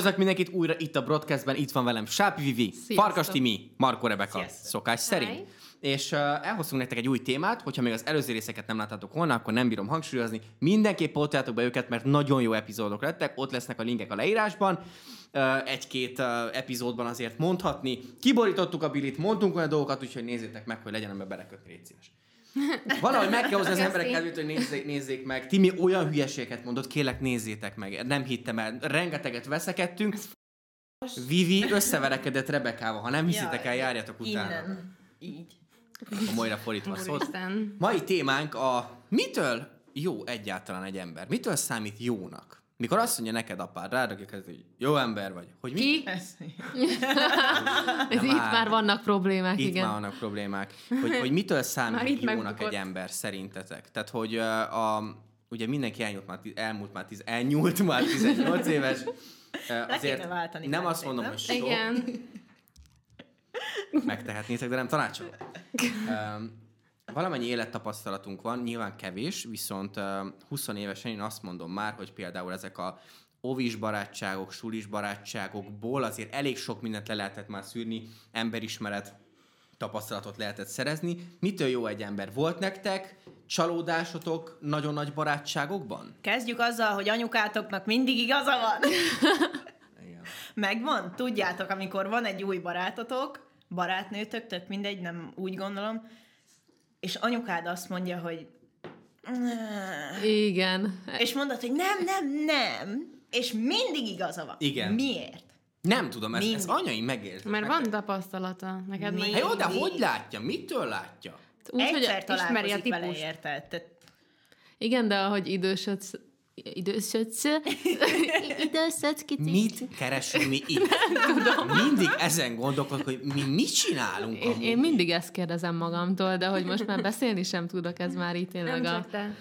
Üdvözlök mindenkit újra itt a broadcastben, itt van velem Sápi Vivi, Sziasztok. Farkas Timi, Marko Rebeka, Sziasztok. szokás szerint. Hi. És uh, elhoztunk nektek egy új témát, hogyha még az előző részeket nem láttátok volna, akkor nem bírom hangsúlyozni. Mindenképp pótoljátok be őket, mert nagyon jó epizódok lettek, ott lesznek a linkek a leírásban. Uh, egy-két uh, epizódban azért mondhatni. Kiborítottuk a bilit, mondtunk olyan dolgokat, úgyhogy nézzétek meg, hogy legyen ebbe belekötni, légy szíves. Valahogy meg kell hozni az emberek kedvét, hogy nézzék, nézzék meg. Timi olyan hülyeséget mondott, kérlek nézzétek meg. Nem hittem el. Rengeteget veszekedtünk. Vivi összeverekedett Rebekával. Ha nem hiszitek el, járjatok utána. Innen. Így. A Moira fordítva szólt. Mai témánk a mitől jó egyáltalán egy ember? Mitől számít jónak? Mikor azt mondja neked apád, rárakja kezd, hogy jó ember vagy. Hogy mi? Ki? Ez, itt már. vannak problémák, Itt igen. már vannak problémák. Hogy, hogy mitől számít itt jónak megbukott. egy ember szerintetek? Tehát, hogy uh, a, ugye mindenki elnyúlt már, elmúlt már, tiz, elnyúlt már 18 éves. Uh, kéne váltani nem azt mondom, nem? hogy sok, Igen. megtehetnétek, de nem tanácsolom. Um, valamennyi élettapasztalatunk van, nyilván kevés, viszont uh, 20 évesen én azt mondom már, hogy például ezek a ovis barátságok, sulis barátságokból azért elég sok mindent le lehetett már szűrni, emberismeret, tapasztalatot lehetett szerezni. Mitől jó egy ember? Volt nektek csalódásotok nagyon nagy barátságokban? Kezdjük azzal, hogy anyukátoknak mindig igaza van. Igen. Megvan? Tudjátok, amikor van egy új barátotok, barátnőtök, tök mindegy, nem úgy gondolom, és anyukád azt mondja, hogy Igen. és mondod, hogy nem, nem, nem, és mindig igaza van. Igen. Miért? Nem tudom, ezt, ezt Mindig. anyai megérzik. Mert van tapasztalata. Neked meg... Hát jó, de hogy látja? Mitől látja? Úgy, hogy Egyszer ismeri a találkozik vele, típust. érted? Tehát Igen, de ahogy idősödsz, idősödsz, idősödsz kicsit. Mit keresünk mi itt? Mindig ezen gondolkodok, hogy mi mit csinálunk Én, amúgy. én mindig ezt kérdezem magamtól, de hogy most már beszélni sem tudok, ez már így tényleg Nem a... csak te.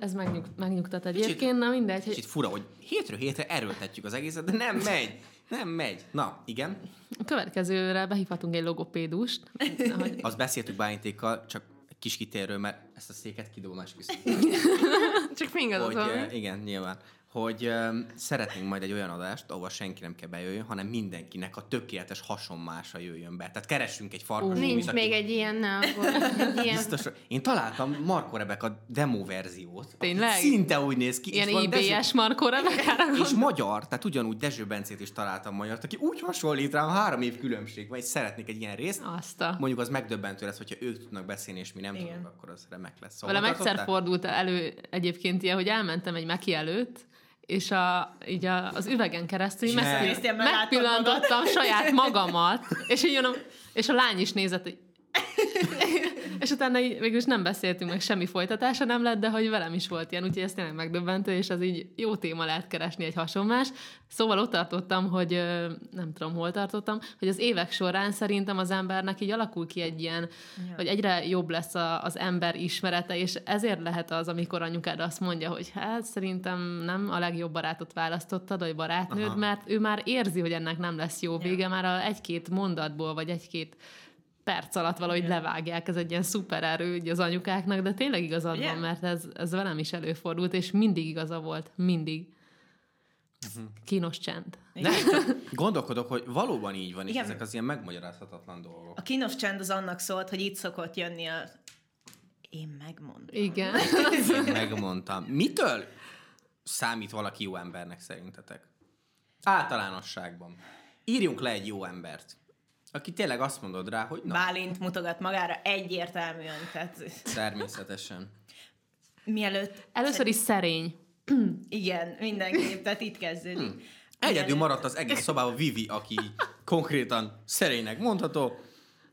Ez megnyug, megnyugtat egyébként, na mindegy, hogy Kicsit fura, hogy hétről hétre erőltetjük az egészet, de nem megy. Nem megy. Na, igen. a következőre behívhatunk egy logopédust. Hogy Azt beszéltük Bálintékkal, csak kis kitérő, mert ezt a széket kidobom más Csak fingad hogy, eh, igen, nyilván, hogy um, szeretnénk majd egy olyan adást, ahova senki nem kell bejöjjön, hanem mindenkinek a tökéletes hasonmása jöjjön be. Tehát keressünk egy farkas Nincs Timit, aki még egy ilyen, ne aggódj. Egy ilyen. Biztos, én találtam Marko Rebeka demo verziót. Tényleg? Szinte úgy néz ki. ilyen Dezső- IBS Markó Rebekára És magyar, tehát ugyanúgy Dezső Bencét is találtam magyart, aki úgy hasonlít rám, három év különbség van, és szeretnék egy ilyen részt. Azt a... Mondjuk az megdöbbentő lesz, hogyha ők tudnak beszélni, és mi nem Igen. tudunk, akkor az remek lesz. Szóval Velem egyszer fordult elő egyébként ilyen, hogy elmentem egy meki előtt, és a, így a, az üvegen keresztül meglátod megpillantottam saját magamat, és így mondom, és a lány is nézett, hogy és utána így végül is nem beszéltünk, meg semmi folytatása nem lett, de hogy velem is volt ilyen, úgyhogy ez tényleg megdöbbentő, és az így jó téma lehet keresni egy hasonlás. Szóval ott tartottam, hogy nem tudom, hol tartottam, hogy az évek során szerintem az embernek így alakul ki egy ilyen, ja. hogy egyre jobb lesz a, az ember ismerete, és ezért lehet az, amikor anyukád azt mondja, hogy hát szerintem nem a legjobb barátot választottad, vagy barátnőd, Aha. mert ő már érzi, hogy ennek nem lesz jó vége, Ja. már a egy-két mondatból, vagy egy-két perc alatt valahogy levágják, ez egy ilyen szuper erő így az anyukáknak, de tényleg igazad Ugye? van, mert ez, ez velem is előfordult, és mindig igaza volt, mindig. Mhm. Kínos csend. Nem, csak gondolkodok, hogy valóban így van, és Igen. ezek az ilyen megmagyarázhatatlan dolgok. A kínos csend az annak szólt, hogy itt szokott jönni a... Én megmondom. Igen. Én megmondtam. Mitől számít valaki jó embernek szerintetek? Általánosságban. Írjunk le egy jó embert, aki tényleg azt mondod rá, hogy na, Bálint mutogat magára egyértelműen, tehát természetesen. mielőtt... Először is szerény. Igen, mindenképp, tehát itt kezdődik. Hm. Egyedül maradt az egész szobában Vivi, aki konkrétan szerénynek mondható.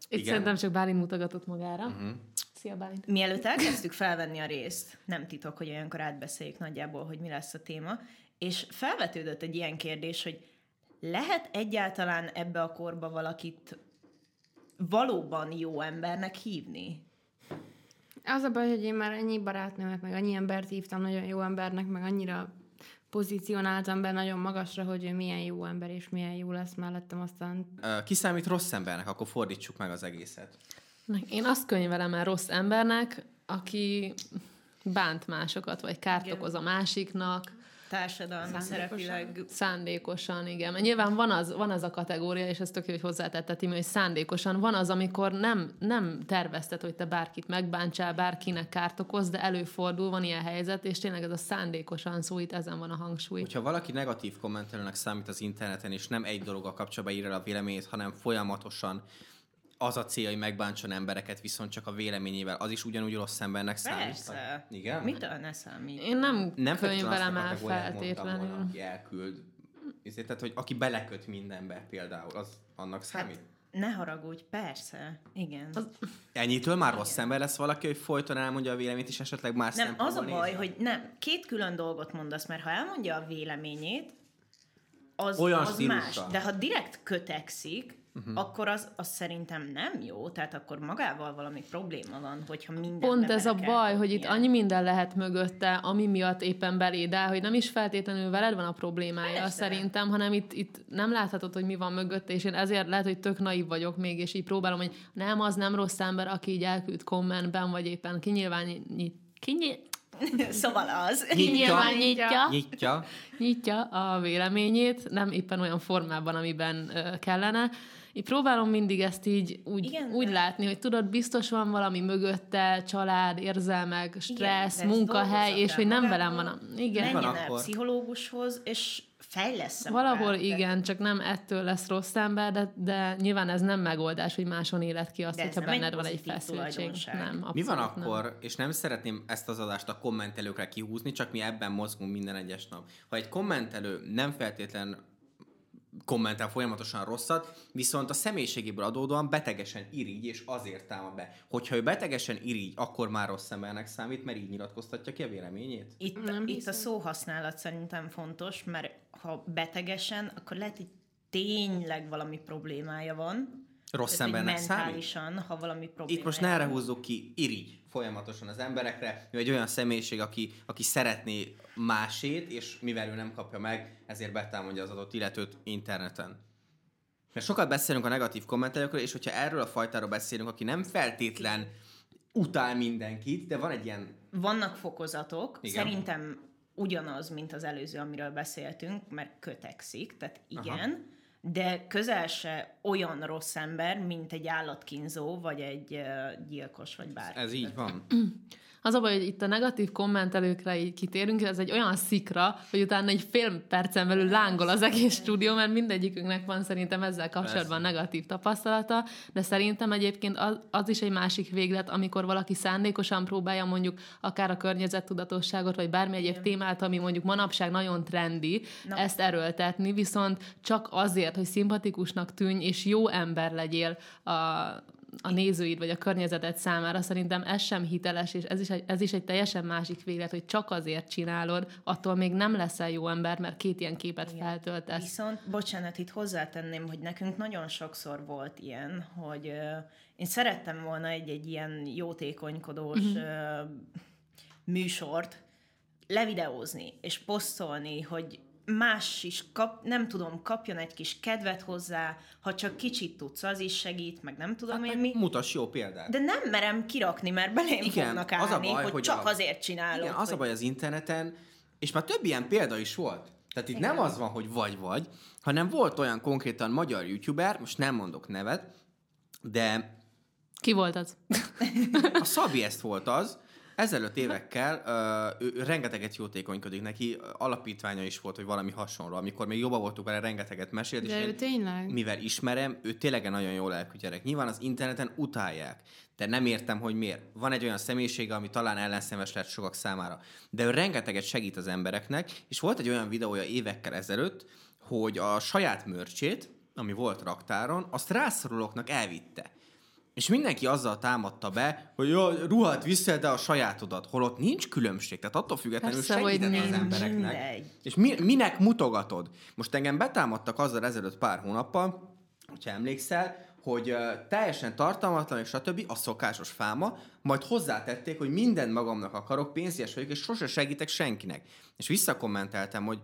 Itt Igen. szerintem csak Bálint mutogatott magára. Uh-huh. Szia, Bálint. Mielőtt elkezdtük felvenni a részt, nem titok, hogy olyankor átbeszéljük nagyjából, hogy mi lesz a téma, és felvetődött egy ilyen kérdés, hogy lehet egyáltalán ebbe a korba valakit valóban jó embernek hívni? Az a baj, hogy én már ennyi barátnőmet, meg annyi embert hívtam nagyon jó embernek, meg annyira pozícionáltam be nagyon magasra, hogy ő milyen jó ember, és milyen jó lesz mellettem, aztán Ö, Ki számít rossz embernek, akkor fordítsuk meg az egészet. Én azt könyvelem el rossz embernek, aki bánt másokat, vagy kárt Igen. okoz a másiknak, társadalmi szerepileg Szándékosan, igen. Mert nyilván van az, van az a kategória, és ezt tök jó, hogy hozzátette Timi, hogy szándékosan. Van az, amikor nem, nem tervezted, hogy te bárkit megbántsál, bárkinek kárt okoz, de előfordul, van ilyen helyzet, és tényleg ez a szándékosan szó, itt ezen van a hangsúly. Hogyha valaki negatív kommentelőnek számít az interneten, és nem egy dolog a kapcsolatban ír el a véleményét, hanem folyamatosan az a célja, hogy megbántson embereket, viszont csak a véleményével, az is ugyanúgy rossz embernek számít. Persze. Igen? Mitől ne számít? Én nem, nem könyvelem el feltétlenül volna, aki elküld. Ezért, tehát, hogy aki beleköt mindenbe például, az annak számít. Ne haragudj, persze. Igen. Az, Ennyitől már rossz ember lesz valaki, hogy folyton elmondja a véleményt, és esetleg más nem, az a baj, nézve? hogy nem, két külön dolgot mondasz, mert ha elmondja a véleményét, az, Olyan az más. De ha direkt kötekszik, uh-huh. akkor az, az szerintem nem jó, tehát akkor magával valami probléma van, hogyha minden Pont ez a baj, hogy itt annyi minden lehet mögötte, ami miatt éppen beléd áll, hogy nem is feltétlenül veled van a problémája Persze. szerintem, hanem itt, itt nem láthatod, hogy mi van mögötte, és én ezért lehet, hogy tök naív vagyok még, és így próbálom, hogy nem, az nem rossz ember, aki így elküld kommentben, vagy éppen kinyilvánít, kinyil, szóval az. kinyilvánítja, Nyitja. nyitja a véleményét, nem éppen olyan formában, amiben kellene. Így próbálom mindig ezt így úgy, Igen, úgy de- látni, hogy tudod, biztos van valami mögötte, család, érzelmek, stressz, de ezt munkahely, és el hogy nem velem van a... Igen. van Menjen el akkor? pszichológushoz, és fejlesz Valahol igen, csak nem ettől lesz rossz ember, de, de nyilván ez nem megoldás, hogy máson élet ki azt, De hogyha benned van egy feszültség. Nem, Mi van nem. akkor, és nem szeretném ezt az adást a kommentelőkre kihúzni, csak mi ebben mozgunk minden egyes nap. Ha egy kommentelő nem feltétlen kommentel folyamatosan rosszat, viszont a személyiségéből adódóan betegesen irigy, és azért támad be. Hogyha ő betegesen irigy, akkor már rossz embernek számít, mert így nyilatkoztatja ki a véleményét? Itt, Nem itt a hiszem. szóhasználat szerintem fontos, mert ha betegesen, akkor lehet, hogy tényleg valami problémája van. Rossz Tehát, embernek számít? ha valami problémája Itt most ne erre húzzuk ki, irigy folyamatosan az emberekre. Ő egy olyan személyiség, aki, aki szeretné másét, és mivel ő nem kapja meg, ezért betámadja az adott illetőt interneten. Mert sokat beszélünk a negatív kommentelőkről, és hogyha erről a fajtáról beszélünk, aki nem feltétlen utál mindenkit, de van egy ilyen Vannak fokozatok. Igen. szerintem ugyanaz, mint az előző, amiről beszéltünk, mert kötekszik, tehát igen, Aha. De közel se olyan rossz ember, mint egy állatkínzó, vagy egy gyilkos, vagy bárki. Ez így van. Az a baj, hogy itt a negatív kommentelőkre így kitérünk, ez egy olyan szikra, hogy utána egy fél percen belül lángol az egész stúdió, mert mindegyikünknek van szerintem ezzel kapcsolatban negatív tapasztalata, de szerintem egyébként az, az is egy másik véglet, amikor valaki szándékosan próbálja mondjuk akár a környezettudatosságot, vagy bármi egyéb témát, ami mondjuk manapság nagyon trendi, Na. ezt erőltetni, viszont csak azért, hogy szimpatikusnak tűnj, és jó ember legyél a, a nézőid vagy a környezeted számára, szerintem ez sem hiteles, és ez is, egy, ez is egy teljesen másik véglet, hogy csak azért csinálod, attól még nem leszel jó ember, mert két ilyen képet feltöltesz. Viszont, bocsánat, itt hozzátenném, hogy nekünk nagyon sokszor volt ilyen, hogy uh, én szerettem volna egy-egy ilyen jótékonykodós Mhm. uh, műsort levideózni és posztolni, hogy más is kap, nem tudom, kapjon egy kis kedvet hozzá, ha csak kicsit tudsz, az is segít, meg nem tudom én mi. Mutass jó példát. De nem merem kirakni, mert belém Igen, fognak az a állni, baj, hogy, hogy csak a- azért csinálod. Igen, az a hogy... baj az interneten, és már több ilyen példa is volt. Tehát itt Igen. nem az van, hogy vagy-vagy, hanem volt olyan konkrétan magyar youtuber, most nem mondok nevet, de Ki volt az? a Szabi ezt volt az, ezelőtt évekkel ö, ő, rengeteget jótékonykodik, neki alapítványa is volt, hogy valami hasonló. Amikor még jobban voltunk vele, rengeteget mesélt, és De ő én, tényleg? mivel ismerem, ő tényleg egy nagyon jó lelkű gyerek. Nyilván az interneten utálják, de nem értem, hogy miért. Van egy olyan személyisége, ami talán ellenszemes lehet sokak számára. De ő rengeteget segít az embereknek, és volt egy olyan videója évekkel ezelőtt, hogy a saját mörcsét, ami volt raktáron, azt rászorulóknak elvitte. És mindenki azzal támadta be, hogy jó, ruhát viszel, de a sajátodat, holott nincs különbség. Tehát attól függetlenül Persze, hogy segített az embereknek. Mindegy. És mi, minek mutogatod? Most engem betámadtak azzal ezelőtt pár hónappal, hogyha emlékszel, hogy uh, teljesen tartalmatlan, és stb. a szokásos fáma, majd hozzátették, hogy mindent magamnak akarok, pénzes vagyok, és sose segítek senkinek. És visszakommenteltem, hogy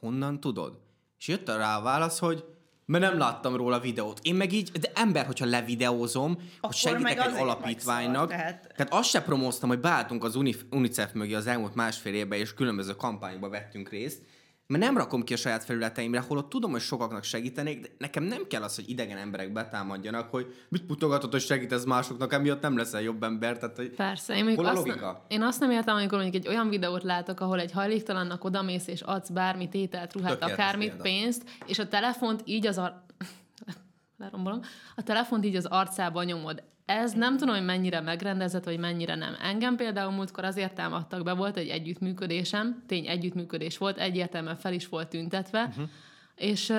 honnan tudod? És jött rá a válasz, hogy mert nem láttam róla videót. Én meg így, de ember, hogyha levideózom, hogy Akkor segítek meg egy alapítványnak. szar, tehát- tehát azt se promóztam, hogy beálltunk az Uni- UNICEF mögé az elmúlt másfél évben, és különböző kampányokba vettünk részt, mert nem rakom ki a saját felületeimre, holott tudom, hogy sokaknak segítenék, de nekem nem kell az, hogy idegen emberek betámadjanak, hogy mit mutogatod, hogy segítesz másoknak, emiatt nem leszel jobb ember. Tehát, hogy Persze, én, Hol a azt, logika? ne, én azt nem értem, amikor mondjuk egy olyan videót látok, ahol egy hajléktalannak odamész és adsz bármit, ételt, ruhát, Tökéletes akármit, példa. pénzt, és a telefont így az ar... lerombolom, a telefont így az arcába nyomod. Ez nem tudom, hogy mennyire megrendezett, vagy mennyire nem. Engem például múltkor azért támadtak be, volt egy együttműködésem, tény együttműködés volt, egyértelműen fel is volt tüntetve, uh-huh. és uh,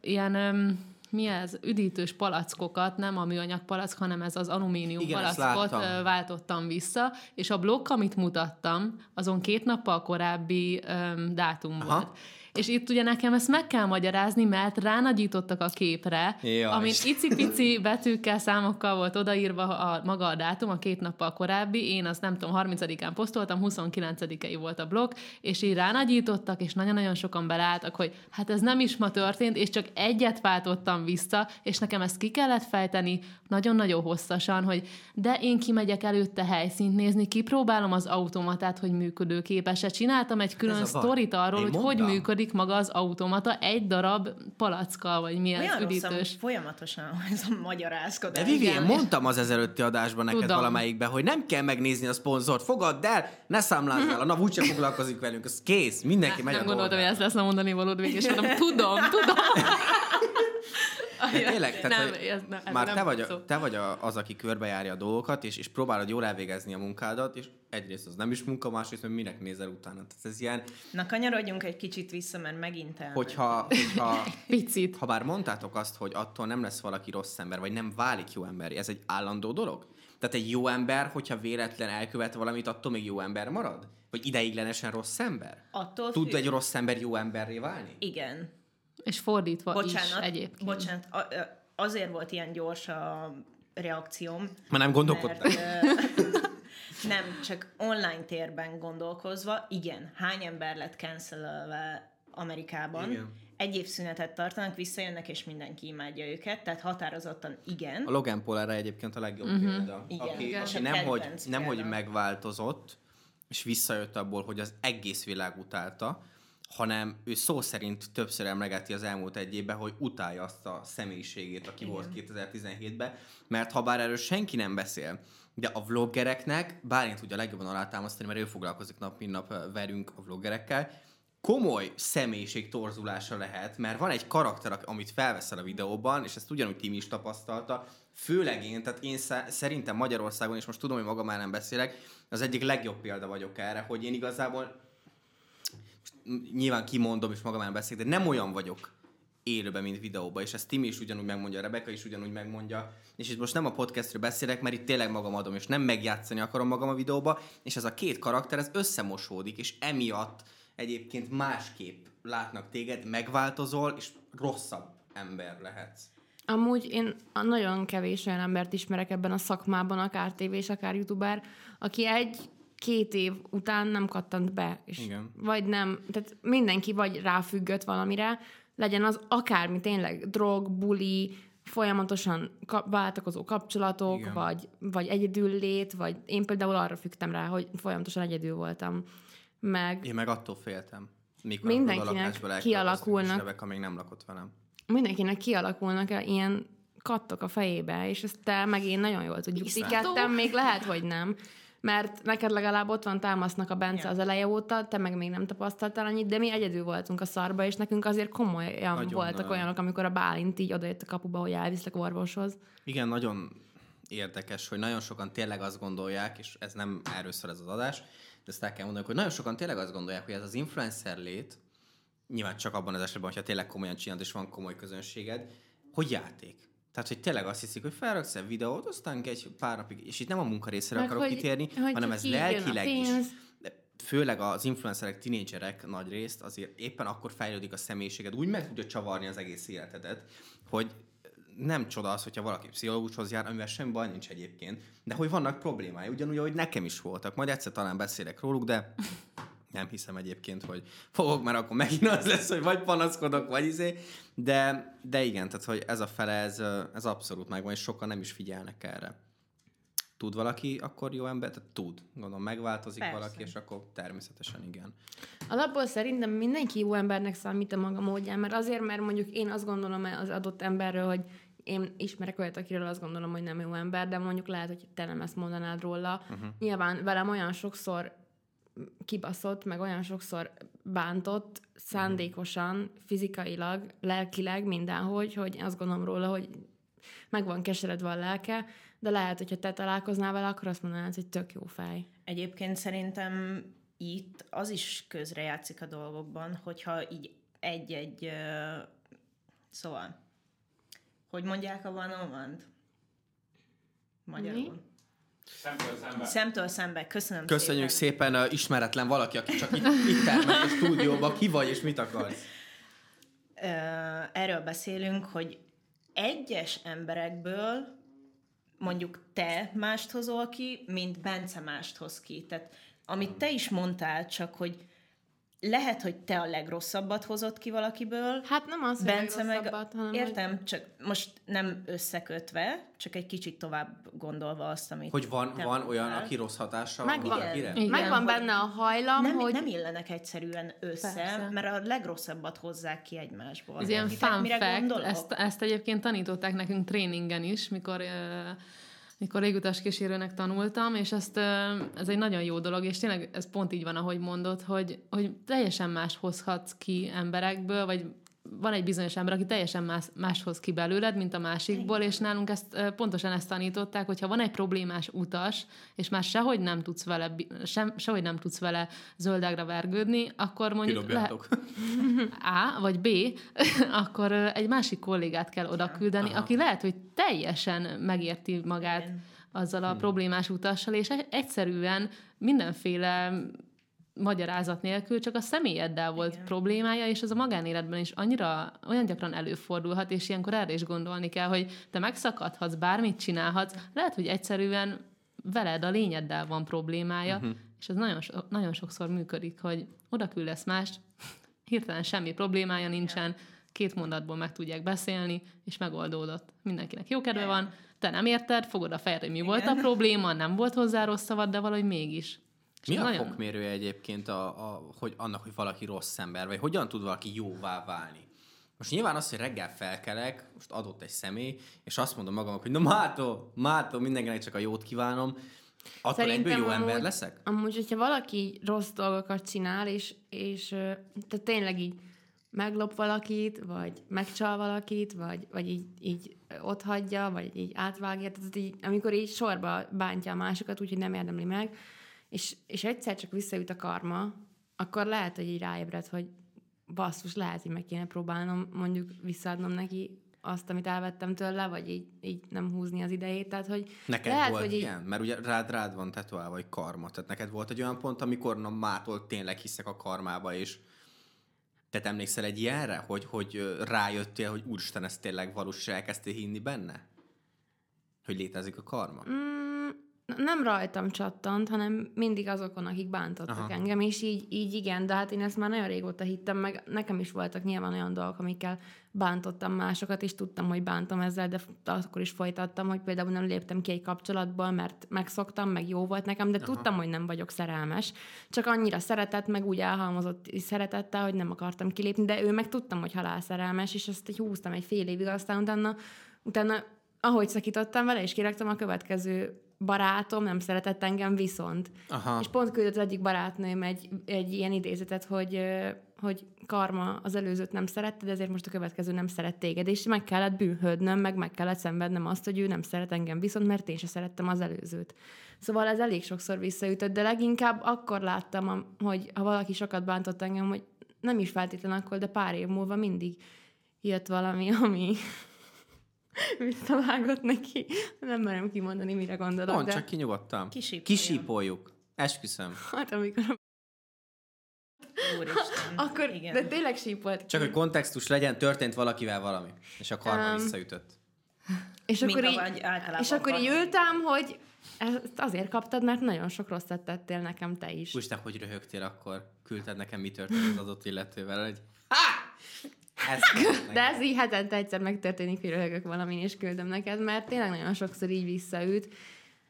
ilyen, um, mi ez, üdítős palackokat, nem a műanyag palack, hanem ez az alumínium Igen, palackot váltottam vissza, és a blokk, amit mutattam, azon két nappal korábbi um, dátum Aha. volt. És itt ugye nekem ezt meg kell magyarázni, mert ránagyítottak a képre, Jaj. amin icipici betűkkel, számokkal volt odaírva a, maga a dátum, a két nappal korábbi. Én azt nem tudom, 30-án posztoltam, 29-ei volt a blokk, és így ránagyítottak, és nagyon-nagyon sokan beleálltak, hogy hát ez nem is ma történt, és csak egyet váltottam vissza, és nekem ezt ki kellett fejteni nagyon-nagyon hosszasan, hogy de én kimegyek előtte helyszínt nézni, kipróbálom az automatát, hogy működőképes-e. Csináltam egy külön a baj. sztorit arról, Én hogy mondtam. hogy működik maga az automata egy darab palackkal, vagy mi Olyan rossz, üdítős. folyamatosan ez a magyarázkodás. De Vivi, én mondtam az ezelőtti adásban neked Tudom. valamelyikben, hogy nem kell megnézni a szponzort, fogadd el, ne számlázz el, a NAV úgyse foglalkozik velünk, ez kész, mindenki megy nem a gondoltam, hogy dolgára. ezt lesz a mondani valód végig, és mondom, tudom, tudom. De tényleg, tehát, nem, hogy ez, nem, ez már nem te vagy, a, te vagy a, az, aki körbejárja a dolgokat, és, és próbálod jól elvégezni a munkádat, és egyrészt az nem is munka, másrészt meg minek nézel utána. Tehát ez ilyen, Na kanyarodjunk egy kicsit vissza, mert megint el. hogyha, hogyha Picit. ha bár mondtátok azt, hogy attól nem lesz valaki rossz ember, vagy nem válik jó ember, ez egy állandó dolog? Tehát egy jó ember, hogyha véletlen elkövet valamit, attól még jó ember marad? Vagy ideiglenesen rossz ember? Attól Tud függ. egy rossz ember jó emberré válni? Igen. És fordítva Bocsánat, is egyébként. bocsánat. Azért volt ilyen gyors a reakcióm, Már nem ö, nem, csak online térben gondolkozva, igen, hány ember lett cancelelve Amerikában, Igen. egy év szünetet tartanak, visszajönnek, és mindenki imádja őket, tehát határozottan igen. A Logan Paul erre egyébként a legjobb uh-huh. példa. Igen, aki, igen. aki nem, hogy, nem hogy megváltozott, és visszajött abból, hogy az egész világ utálta, hanem ő szó szerint többször emlegeti az elmúlt egy évben, hogy utálja azt a személyiségét, aki Igen. volt 2017-ben, mert ha bár erről senki nem beszél, de a vloggereknek, Bálint tudja legjobban alátámasztani, mert ő foglalkozik nap, mint nap velünk a vloggerekkel, komoly személyiség torzulása lehet, mert van egy karakter, amit felveszel a videóban, és ezt ugyanúgy Timi is tapasztalta, főleg én, tehát én sze- szerintem Magyarországon, és most tudom, hogy magam nem beszélek, az egyik legjobb példa vagyok erre, hogy én igazából nyilván kimondom, és magam nem beszélek, de nem olyan vagyok élőben, mint videóban, és ezt Timi is ugyanúgy megmondja, Rebeka is ugyanúgy megmondja, és itt most nem a podcastről beszélek, mert itt tényleg magam adom, és nem megjátszani akarom magam a videóba, és ez a két karakter, ez összemosódik, és emiatt egyébként másképp látnak téged, megváltozol, és rosszabb ember lehetsz. Amúgy én nagyon kevés olyan embert ismerek ebben a szakmában, akár tévés, akár youtuber, aki egy két év után nem kattant be. És Igen. Vagy nem, tehát mindenki vagy ráfüggött valamire, legyen az akármi tényleg, drog, buli, folyamatosan váltakozó kapcsolatok, Igen. vagy, vagy egyedül lét, vagy én például arra függtem rá, hogy folyamatosan egyedül voltam. Meg Én meg attól féltem. Mikor Mindenkinek kialakulnak. És Rebeka még nem lakott velem. mindenkinek kialakulnak -e ilyen kattok a fejébe, és ezt te meg én nagyon jól tudjuk. Ketten még lehet, hogy nem. Mert neked legalább ott van támasznak a Bence Ja. az eleje óta, te meg még nem tapasztaltál annyit, de mi egyedül voltunk a szarba, és nekünk azért komolyan Nagyon, voltak ö, olyanok, amikor a Bálint így odajött a kapuba, hogy elviszlek orvoshoz. Igen, nagyon érdekes, hogy nagyon sokan tényleg azt gondolják, és ez nem erről szól ez az adás, de ezt el kell mondani, hogy nagyon sokan tényleg azt gondolják, hogy ez az influencer lét, nyilván csak abban az esetben, hogyha tényleg komolyan csinálod, és van komoly közönséged, hogy játék. Tehát, hogy tényleg azt hiszik, hogy felraksz egy videót, aztán egy pár napig, és itt nem a munka részére akarok hogy- kitérni, hogy hanem ez lelkileg is. De főleg az influencerek, tinédzserek nagy részt azért éppen akkor fejlődik a személyiséged, úgy meg tudja csavarni az egész életedet, hogy nem csoda az, hogyha valaki pszichológushoz jár, amivel semmi baj nincs egyébként, de hogy vannak problémái, ugyanúgy, ahogy nekem is voltak. Majd egyszer talán beszélek róluk, de Nem hiszem egyébként, hogy fogok, mert akkor megint az lesz, hogy vagy panaszkodok, vagy izé, de, de igen, tehát hogy ez a fele, ez, ez abszolút megvan, és sokan nem is figyelnek erre. Tud valaki akkor jó ember? Tehát tud. Gondolom megváltozik Persze. valaki, és akkor természetesen igen. Alapból szerintem mindenki jó embernek számít a maga módján, mert azért, mert mondjuk én azt gondolom az adott emberről, hogy én ismerek olyat, akiről azt gondolom, hogy nem jó ember, de mondjuk lehet, hogy te nem ezt mondanád róla. Uh-huh. Nyilván velem olyan sokszor kibaszott, meg olyan sokszor bántott, szándékosan, fizikailag, lelkileg, mindenhogy, hogy azt gondolom róla, hogy meg van keseredve a lelke, de lehet, hogyha te találkoznál vele, akkor azt mondanád, hogy tök jó fej. Egyébként szerintem itt az is közrejátszik a dolgokban, hogyha így egy-egy... ö, Szóval, hogy mondják a van on Magyarul. Mi? Szemtől szembe. Szemtől szembe. Köszönöm Köszönjük szépen. szépen, uh, ismeretlen valaki, aki csak itt, itt termelt a stúdióba, ki vagy és mit akarsz? Ö, erről beszélünk, hogy egyes emberekből mondjuk te mást hozol ki, mint Bence mást hoz ki. Tehát amit te is mondtál, csak hogy lehet, hogy te a legrosszabbat hozott ki valakiből, Hát nem az, hogy Bence meg, legrosszabbat, hanem értem, csak most nem összekötve, csak egy kicsit tovább gondolva azt, amit Hogy van, te van olyan, aki rossz hatással Meg van valakire? Igen. Megvan hogy benne a hajlam, nem, hogy... nem illenek egyszerűen össze, Persze. mert a legrosszabbat hozzák ki egymásból. Ez ilyen fun fact, ezt, ezt egyébként tanították nekünk tréningen is, mikor, uh, mikor légutas kísérőnek tanultam, és ezt, ez egy nagyon jó dolog, és tényleg ez pont így van, ahogy mondod, hogy, hogy teljesen más hozhatsz ki emberekből, vagy van egy bizonyos ember, aki teljesen más, más hoz ki belőled, mint a másikból, és nálunk ezt pontosan ezt tanították, hogyha van egy problémás utas, és már sehogy nem tudsz vele, sem, sehogy nem tudsz vele zöldágra vergődni, akkor mondjuk le. A, vagy B, akkor egy másik kollégát kell oda küldeni, Aha. aki lehet, hogy teljesen megérti magát Igen. azzal a problémás utassal, és egy- egyszerűen mindenféle magyarázat nélkül csak a személyeddel volt Igen. problémája, és ez a magánéletben is annyira, olyan gyakran előfordulhat, és ilyenkor erre is gondolni kell, hogy te megszakadhatsz, bármit csinálhatsz, lehet, hogy egyszerűen veled, a lényeddel van problémája, uh-huh. és ez nagyon, so, nagyon sokszor működik, hogy oda küldesz mást, hirtelen semmi problémája nincsen, két mondatból meg tudják beszélni, és megoldódott. Mindenkinek jó kedve van, te nem érted, fogod a fejed, hogy mi volt a probléma, nem volt hozzá rossz szavad, de valahogy mégis. És Mi a nagyon- fokmérője egyébként a, a, hogy annak, hogy valaki rossz ember, vagy hogyan tud valaki jóvá válni? Most nyilván az, hogy reggel felkelek, most adott egy személy, és azt mondom magamnak, hogy na mátó, mátó, mindenkinek csak a jót kívánom, attól egyből jó ember amúgy- leszek? Amúgy, hogyha valaki rossz dolgokat csinál, és, és tehát tényleg így meglop valakit, vagy megcsal valakit, vagy, vagy így, így ott hagyja, vagy így átvágja, tehát így, amikor így sorba bántja a másokat, úgyhogy nem érdemli meg, és, és egyszer csak visszajut a karma, akkor lehet, hogy így ráébred, hogy basszus, lehet, hogy meg kéne próbálnom mondjuk visszaadnom neki azt, amit elvettem tőle, vagy így, így nem húzni az idejét, tehát hogy Neked lehet, volt hogy így, ilyen? Mert ugye rád, rád van tetoválva, vagy karma. Tehát neked volt egy olyan pont, amikor na mától tényleg hiszek a karmába, és te emlékszel egy ilyenre, hogy, hogy rájöttél, hogy úristen, ez tényleg valós, és elkezdtél hinni benne? Hogy létezik a karma? Mm, nem rajtam csattant, hanem mindig azokon, akik bántottak Aha. Engem, és így, így igen, de hát én ezt már nagyon régóta hittem, meg nekem is voltak nyilván olyan dolgok, amikkel bántottam másokat, és tudtam, hogy bántom ezzel, de akkor is folytattam, hogy például nem léptem ki egy kapcsolatból, mert megszoktam, meg jó volt nekem, de Aha. tudtam, hogy nem vagyok szerelmes. Csak annyira szeretett, meg úgy elhalmozott szeretettel, hogy nem akartam kilépni, de ő meg tudtam, hogy halál szerelmes, és ezt egy húztam egy fél évig, aztán utána, utána ahogy szakítottam vele, és kiraktam a következő barátom, nem szeretett engem viszont. Aha. És pont küldött az egyik barátnőm egy, egy ilyen idézetet, hogy, hogy karma az előzőt nem szerette, de ezért most a következő nem szeret téged, és meg kellett bűnhődnöm, meg meg kellett szenvednem azt, hogy ő nem szeret engem viszont, mert én se szerettem az előzőt. Szóval ez elég sokszor visszaütött, de leginkább akkor láttam, am- hogy ha valaki sokat bántott engem, hogy nem is feltétlen akkor, de pár év múlva mindig jött valami, ami visszavágott neki. Nem merem kimondani, mire gondolok. Mondd de... csak ki nyugodtan. Kisípoljon. Kisípoljuk. Esküszöm. Hát amikor... Úristen. Akkor, Igen. de tényleg sípolt. Csak hogy kontextus legyen, történt valakivel valami. És a karma Um, visszaütött. és Mint akkor így, és akkor így ültem, hogy ezt azért kaptad, mert nagyon sok rosszat tettél nekem te is. Te hogy röhögtél akkor? Küldted nekem, mi történt az adott illetővel, hogy ez De ez így hetente egyszer megtörténik, hogy röhögök valamin, és küldöm neked, mert tényleg nagyon sokszor így visszaüt.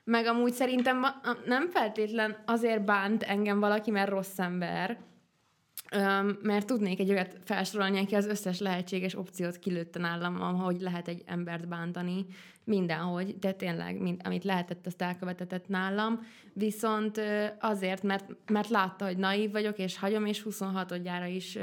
Meg amúgy szerintem nem feltétlen azért bánt engem valaki, mert rossz ember, mert tudnék egy olyat felsorolni, aki az összes lehetséges opciót kilőtte nálam, hogy lehet egy embert bántani. Mindenhogy, de tényleg, mind, amit lehetett, azt elkövetetett nálam, viszont azért, mert, mert látta, hogy naív vagyok, és hagyom, és 26-odjára is,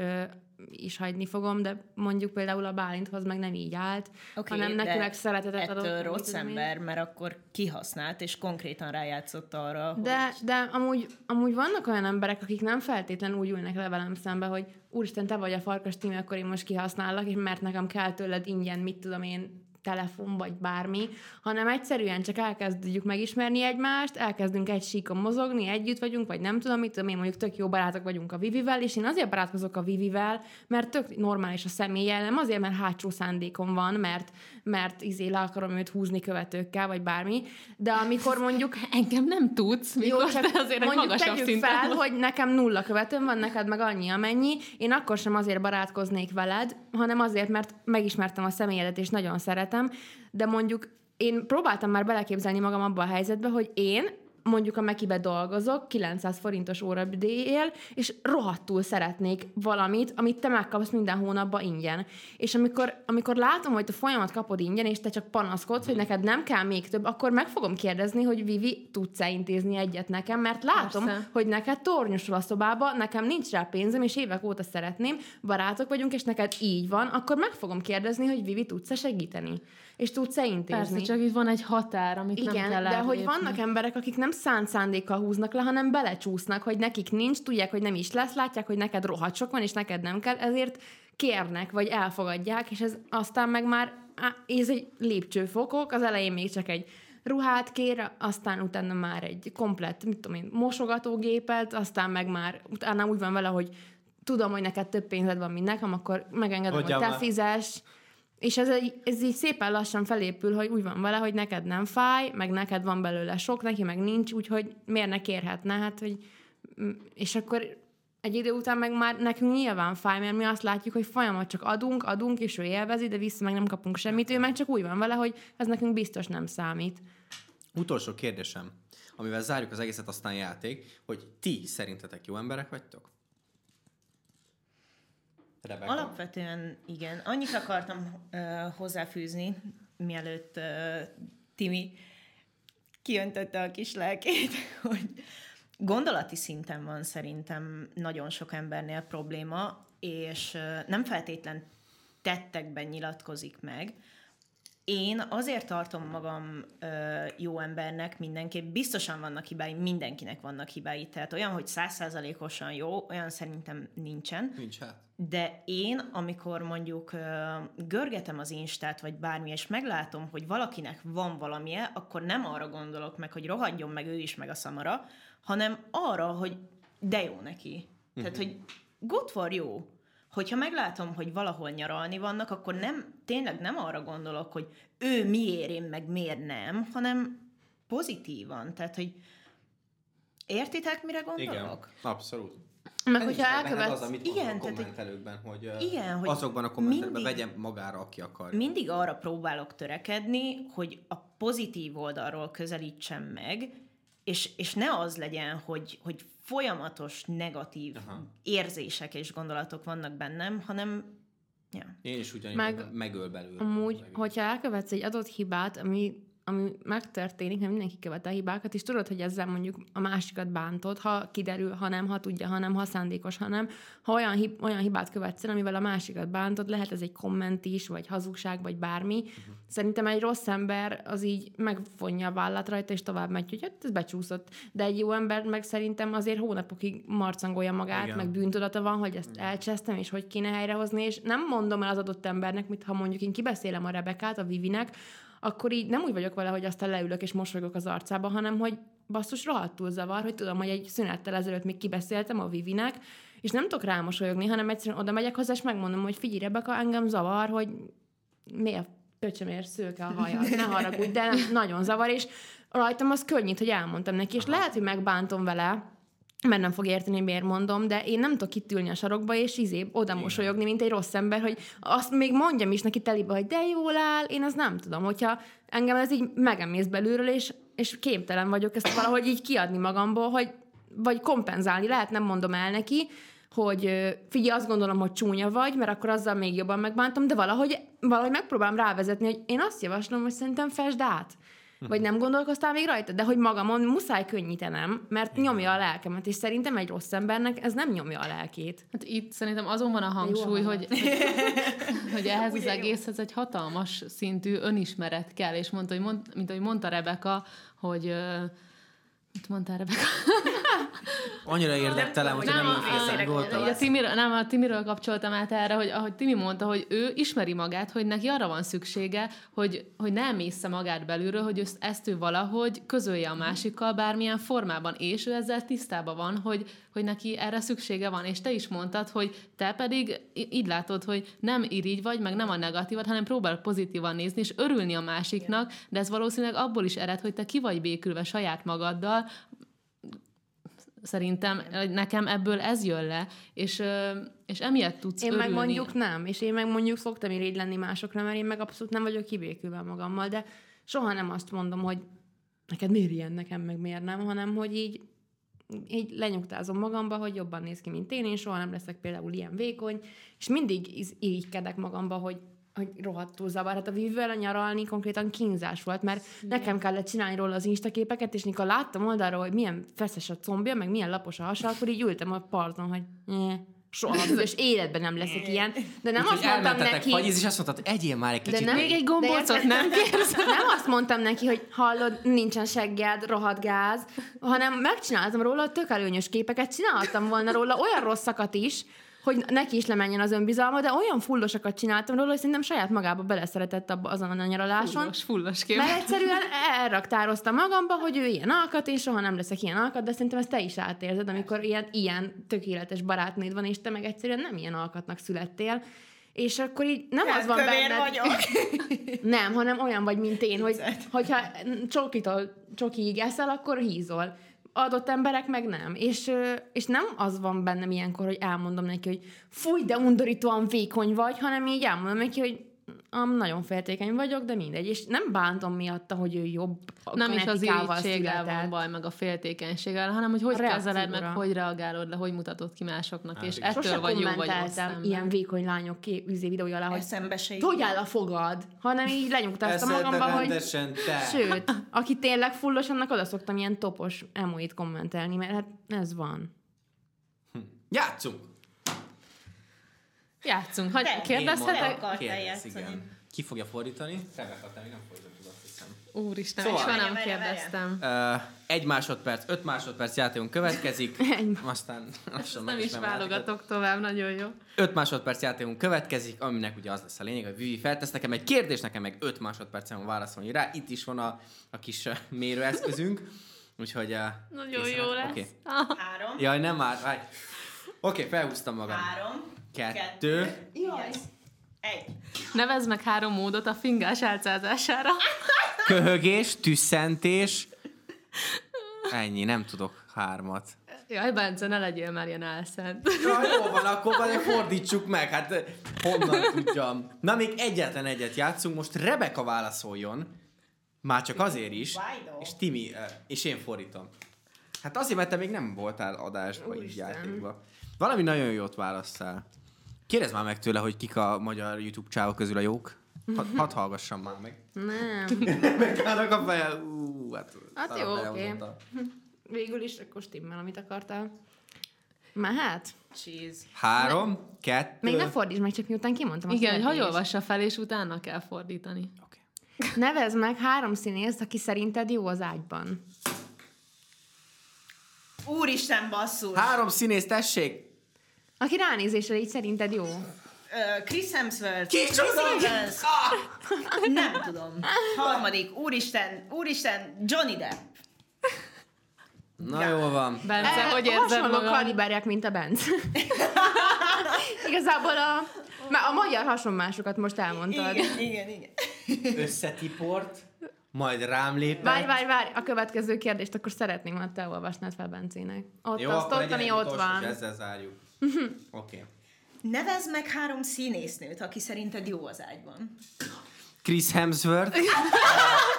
is hagyni fogom, de mondjuk például a Bálinthoz meg nem így állt, Oké, hanem de neki meg szeretetet ettől adott. rossz ember, mert akkor kihasznált, és konkrétan rájátszott arra, De, hogy... de amúgy, amúgy vannak olyan emberek, akik nem feltétlenül úgy ülnek le velem szembe, hogy úristen, te vagy a farkas tím, akkor én most kihasznállak, és mert nekem kell tőled ingyen, mit tudom én, telefon vagy bármi, hanem egyszerűen csak elkezdjük megismerni egymást, elkezdünk egy síkon mozogni, együtt vagyunk, vagy nem tudom, mit tudom én, mondjuk tök jó barátok vagyunk a Vivivel, és én azért barátkozok a Vivivel, mert tök normális a személye, nem azért, mert hátsó szándékom van, mert, mert izé le akarom őt húzni követőkkel, vagy bármi, de amikor mondjuk Engem nem tudsz, mikor jó, csak azért egy mondjuk magasabb tegyük szinten fel, hogy nekem nulla követőm van, neked meg annyi, amennyi. Én akkor sem azért barátkoznék veled, hanem azért, mert megismertem a személyedet, és nagyon szeretem. De mondjuk én próbáltam már beleképzelni magam abba a helyzetbe, hogy én mondjuk a Mekibe dolgozok, 900 forintos órabdéjél, és rohadtul szeretnék valamit, amit te megkapsz minden hónapban ingyen. És amikor, amikor látom, hogy te folyamat kapod ingyen, és te csak panaszkodsz, hogy neked nem kell még több, akkor meg fogom kérdezni, hogy Vivi, tudsz-e intézni egyet nekem, mert látom, Persze. hogy neked tornyosul a szobába, nekem nincs rá pénzem, és évek óta szeretném, barátok vagyunk, és neked így van, akkor meg fogom kérdezni, hogy Vivi, tudsz-e segíteni? És tudsz-e intézni? Persze, csak itt van egy határ, amit Igen, nem kell de hogy vannak emberek, akik nem szánt szándékkal húznak le, hanem belecsúsznak, hogy nekik nincs, tudják, hogy nem is lesz, látják, hogy neked rohadt sok van, és neked nem kell, ezért kérnek, vagy elfogadják, és ez aztán meg már, á, ez egy lépcsőfokok, az elején még csak egy ruhát kér, aztán utána már egy komplett, mit tudom én, mosogatógépet, aztán meg már utána úgy van vele, hogy tudom, hogy neked több pénzed van, mint nekem, akkor megengedem, Hogyan hogy te fizes, és ez, egy, ez így szépen lassan felépül, hogy úgy van vele, hogy neked nem fáj, meg neked van belőle sok, neki meg nincs, úgyhogy miért ne kérhetne? Hát, hogy, mm, és akkor egy idő után meg már nekünk nyilván fáj, mert mi azt látjuk, hogy folyamat csak adunk, adunk, és ő élvezi, de vissza meg nem kapunk semmit, ő meg csak úgy van vele, hogy ez nekünk biztos nem számít. Utolsó kérdésem, amivel zárjuk az egészet, aztán játék, hogy ti szerintetek jó emberek vagytok? Rebecca? Alapvetően igen. Annyit akartam uh, hozzáfűzni, mielőtt uh, Timi kiöntötte a kis lelkét, hogy gondolati szinten van szerintem nagyon sok embernél probléma, és uh, nem feltétlen tettekben nyilatkozik meg. Én azért tartom magam ö, jó embernek mindenképp. Biztosan vannak hibái, mindenkinek vannak hibái. Tehát olyan, hogy százszázalékosan jó, olyan szerintem nincsen. Nincs hát. De én, amikor mondjuk ö, görgetem az Instát, vagy bármi, és meglátom, hogy valakinek van valamije, akkor nem arra gondolok meg, hogy rohadjon meg ő is, meg a szamara, hanem arra, hogy de jó neki. Tehát, hogy good for you. Hogyha meglátom, hogy valahol nyaralni vannak, akkor nem, tényleg nem arra gondolok, hogy ő miért, én meg miért nem, hanem pozitívan. Tehát, hogy értitek, mire gondolok? Igen, abszolút. Meg Ez hogyha elkövetsz... az, amit Igen, a tehát, hogy- kommentelőkben, hogy, Igen, hogy azokban a kommentekben mindig- vegyen magára, aki akar. mindig arra próbálok törekedni, hogy a pozitív oldalról közelítsem meg, és, és ne az legyen, hogy, hogy folyamatos negatív Aha. érzések és gondolatok vannak bennem, hanem ja. Én is ugyanígy Meg- meg, megöl belőle. Amúgy, hogyha elkövetsz egy adott hibát, ami, ami megtörténik, mert mindenki követel hibákat, és tudod, hogy ezzel mondjuk a másikat bántod, ha kiderül, ha nem, ha tudja, ha nem, ha szándékos, ha nem. Ha olyan, hib, olyan hibát követsz el, amivel a másikat bántod, lehet ez egy komment is, vagy hazugság, vagy bármi. Uh-huh. Szerintem egy rossz ember az így megfonja a vállát rajta, és tovább megy, hogy hát ez becsúszott. De egy jó ember meg szerintem azért hónapokig marcangolja magát, Igen. meg bűntudata van, hogy ezt elcsesztem, és hogy kéne helyrehozni, és nem mondom el az adott embernek, mit ha mondjuk én kibeszélem a Rebekát, a Vivinek, akkor így nem úgy vagyok vele, hogy aztán leülök és mosolygok az arcába, hanem hogy basszus rohadtul zavar, hogy tudom, hogy egy szünettel ezelőtt még kibeszéltem a Vivinek, és nem tudok rámosolyogni, hanem egyszerűen oda megyek hozzá, és megmondom, hogy figyelj, Rebeka, engem zavar, hogy miért pöcsömér szőke a hajad, ne haragudj, de nagyon zavar, és rajtam az könnyít, hogy elmondtam neki, és lehet, hogy megbántom vele, mert nem fog érteni, miért mondom, de én nem tudok itt ülni a sarokba, és izé oda mosolyogni, mint egy rossz ember, hogy azt még mondjam is neki telibe, hogy de jól áll, én azt nem tudom, hogyha engem ez így megemész belülről, és, és képtelen vagyok ezt valahogy így kiadni magamból, hogy vagy kompenzálni, lehet nem mondom el neki, hogy figyelj, azt gondolom, hogy csúnya vagy, mert akkor azzal még jobban megbántom, de valahogy, valahogy megpróbálom rávezetni, hogy én azt javaslom, hogy szerintem fesd át. Vagy nem gondolkoztál még rajta, de hogy magamon muszáj könnyítenem, mert nyomja a lelkemet, és szerintem egy rossz embernek ez nem nyomja a lelkét. Hát itt szerintem azon van a hangsúly, Jó hogy, hogy ehhez az egészhez egy hatalmas szintű önismeret kell, és mondta, hogy mond, mint ahogy mondta Rebeka, hogy mit mondtál, Rebeka? Annyira érdektelen, hogy nem, Nem, nem a, én a, Timiről, nem, a Timiről kapcsoltam át erre, hogy ahogy Timi mondta, hogy ő ismeri magát, hogy neki arra van szüksége, hogy, hogy ne emészze magát belülről, hogy ezt, ezt ő valahogy közölje a másikkal bármilyen formában, és ő ezzel tisztában van, hogy, hogy neki erre szüksége van. És te is mondtad, hogy te pedig így látod, hogy nem irigy vagy, meg nem a negatívat, hanem próbál pozitívan nézni, és örülni a másiknak, de ez valószínűleg abból is ered, hogy te ki vagy békülve saját magaddal, szerintem nekem ebből ez jön le, és, és emiatt tudsz Én örülni. meg mondjuk nem, és én meg mondjuk szoktam irigy lenni másokra, mert én meg abszolút nem vagyok kibékülve magammal, de soha nem azt mondom, hogy neked miért ilyen, nekem meg miért nem, hanem hogy így, így lenyugtázom magamba, hogy jobban néz ki, mint én, én soha nem leszek például ilyen vékony, és mindig iz- irigykedek magamba, hogy hogy rohadtul zavar. Hát a vívővel nyaralni konkrétan kínzás volt, mert nekem kellett csinálni róla az instaképeket, és mikor láttam oldalról, hogy milyen feszes a combja, meg milyen lapos a hasa, akkor így ültem a parton, hogy soha, és életben nem leszek ilyen. De nem Úgyhogy azt mondtam neki... fagyizni, és azt mondtad, egyél már egy De kicsit. nem, Még egy de gombócot nem kérsz? Nem azt mondtam neki, hogy hallod, nincsen segged, rohadt gáz, hanem megcsináltam róla tök előnyös képeket, csináltam volna róla olyan rosszakat is, hogy neki is lemenjen az önbizalma, de olyan fullosakat csináltam róla, hogy szerintem saját magába beleszeretett abba azon a nyaraláson. Fullos, fullos kép. Mert egyszerűen elraktároztam magamba, hogy ő ilyen alkat, én soha nem leszek ilyen alkat, de szerintem ezt te is átérzed, amikor ilyen, ilyen tökéletes barátnéd van, és te meg egyszerűen nem ilyen alkatnak születtél. És akkor így nem az van benned, vagyok. nem, hanem olyan vagy, mint én, hogy hogyha csokitól csokiig eszel, akkor hízol. Adott emberek meg nem. És, és nem az van bennem ilyenkor, hogy elmondom neki, hogy fúj, de undorítóan vékony vagy, hanem így elmondom neki, hogy "Am, nagyon féltékeny vagyok, de mindegy. És nem bántom miatta, hogy ő jobb nem is az irigységgel van baj, meg a féltékenységgel, hanem hogy hogy A kezeled, meg hogy reagálod le, hogy mutatod ki másoknak, és igen. ettől Sose vagy jó vagy ilyen vékony lányok ké- üzé videója alá, hogy Eszembe se hogy áll a fogad, hanem így lenyugtáztam magamba, hogy te. Sőt, aki tényleg fullos, annak oda szoktam ilyen topos emoit kommentelni, mert hát ez van. Játszunk! Játszunk. Hogy Te. kérdezhetek? Kérdez, igen. Ki fogja fordítani? Rebeka, te még nem fordítod, azt hiszem. Úristen, Szóval- és már nem kérdeztem. Uh, egy másodperc, öt másodperc játékunk következik, Egy. aztán lassan Nem is válogatok. tovább, nagyon jó. 5 másodperc játékunk következik, aminek ugye az lesz a lényeg, hogy Vivi feltesz nekem egy kérdést, nekem meg 5 másodpercen van válaszolni rá. Itt is van a, a kis mérőeszközünk, úgyhogy... Uh, Nagyon készen jó lesz. Oké. Ah, Három. Jaj, nem már. Oké, okay, felhúztam magam. Három. Kettő. Jaj. Egy. Nevezd meg három módot a fingás álcázására. Köhögés, tüsszentés. Ennyi, nem tudok hármat. Jaj, Bence, ne legyél már ilyen álszent. Ja, jó van, akkor majd fordítsuk meg, hát eh, honnan tudjam. Na, még egyetlen egyet játszunk, most Rebeka válaszoljon, már csak azért is, és Timi, eh, és én fordítom. Hát azért, mert te még nem voltál adásban, így játékban. Valami nagyon jót választál. Kérdezd már meg tőle, hogy kik a magyar YouTube csávok közül a jók. Hadd hadd hallgassam már meg. Nem. Megállnak a feje. Ú, hát, Hát jó, behozottam. Végül is akkor stimmel, amit akartál. Mehet? Cheese. Három, kettő. Még ne fordítsd meg, csak miután kimondtam Igen, hogy kérdést. hagy olvassa fel, és utána kell fordítani. Oké. Nevezd meg három színészt, aki szerinted jó az ágyban. Úristen, basszus. Három színész, tessék! Aki ránézésre így szerinted jó. Chris Hemsworth. Kicsoda? Nem tudom. Harmadik. Úristen, úristen, Johnny Depp. Na jól van. Bence, Eh, hogy érzed Hasonló magad? kaliberek, mint a Benz. Igazából a, már a magyar hasonmásokat most elmondtad. Igen, igen, igen. Összetiport. majd rám lépett. Várj, várj, várj, a következő kérdést akkor szeretném, ha te olvasnád fel Bencének. Ott Jó, azt ott, ami ott van. ezzel zárjuk. Oké. Okay. Nevezd meg három színésznőt, aki szerinted jó az ágyban. Chris Hemsworth,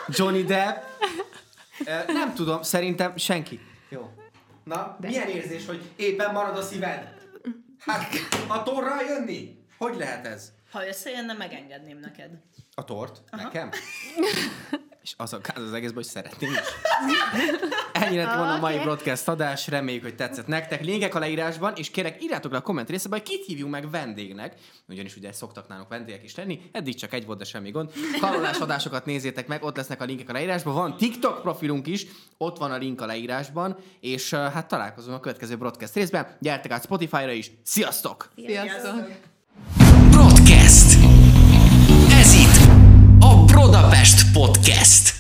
Johnny Depp, Ö, nem tudom, szerintem senki. Jó. Na, De. milyen érzés, hogy éppen marad a szíved? Hát, a torral jönni? Hogy lehet ez? Ha összejönne, megengedném neked. A tort? Aha. Nekem? És az a káz az egészben, hogy szeretném is. Ennyi lett volna a mai broadcast adás, reméljük, hogy tetszett nektek. Linkek a leírásban, és kérek, írjátok le a komment részebe, hogy kit hívjunk meg vendégnek, ugyanis ugye szoktak nálunk vendégek is lenni, eddig csak egy volt, de semmi gond. Karolás adásokat nézzétek meg, ott lesznek a linkek a leírásban, van TikTok profilunk is, ott van a link a leírásban, és hát találkozunk a következő broadcast részben. Gyertek át Spotify-ra is, sziasztok! Sziasztok! Broadcast. Budapest Podcast.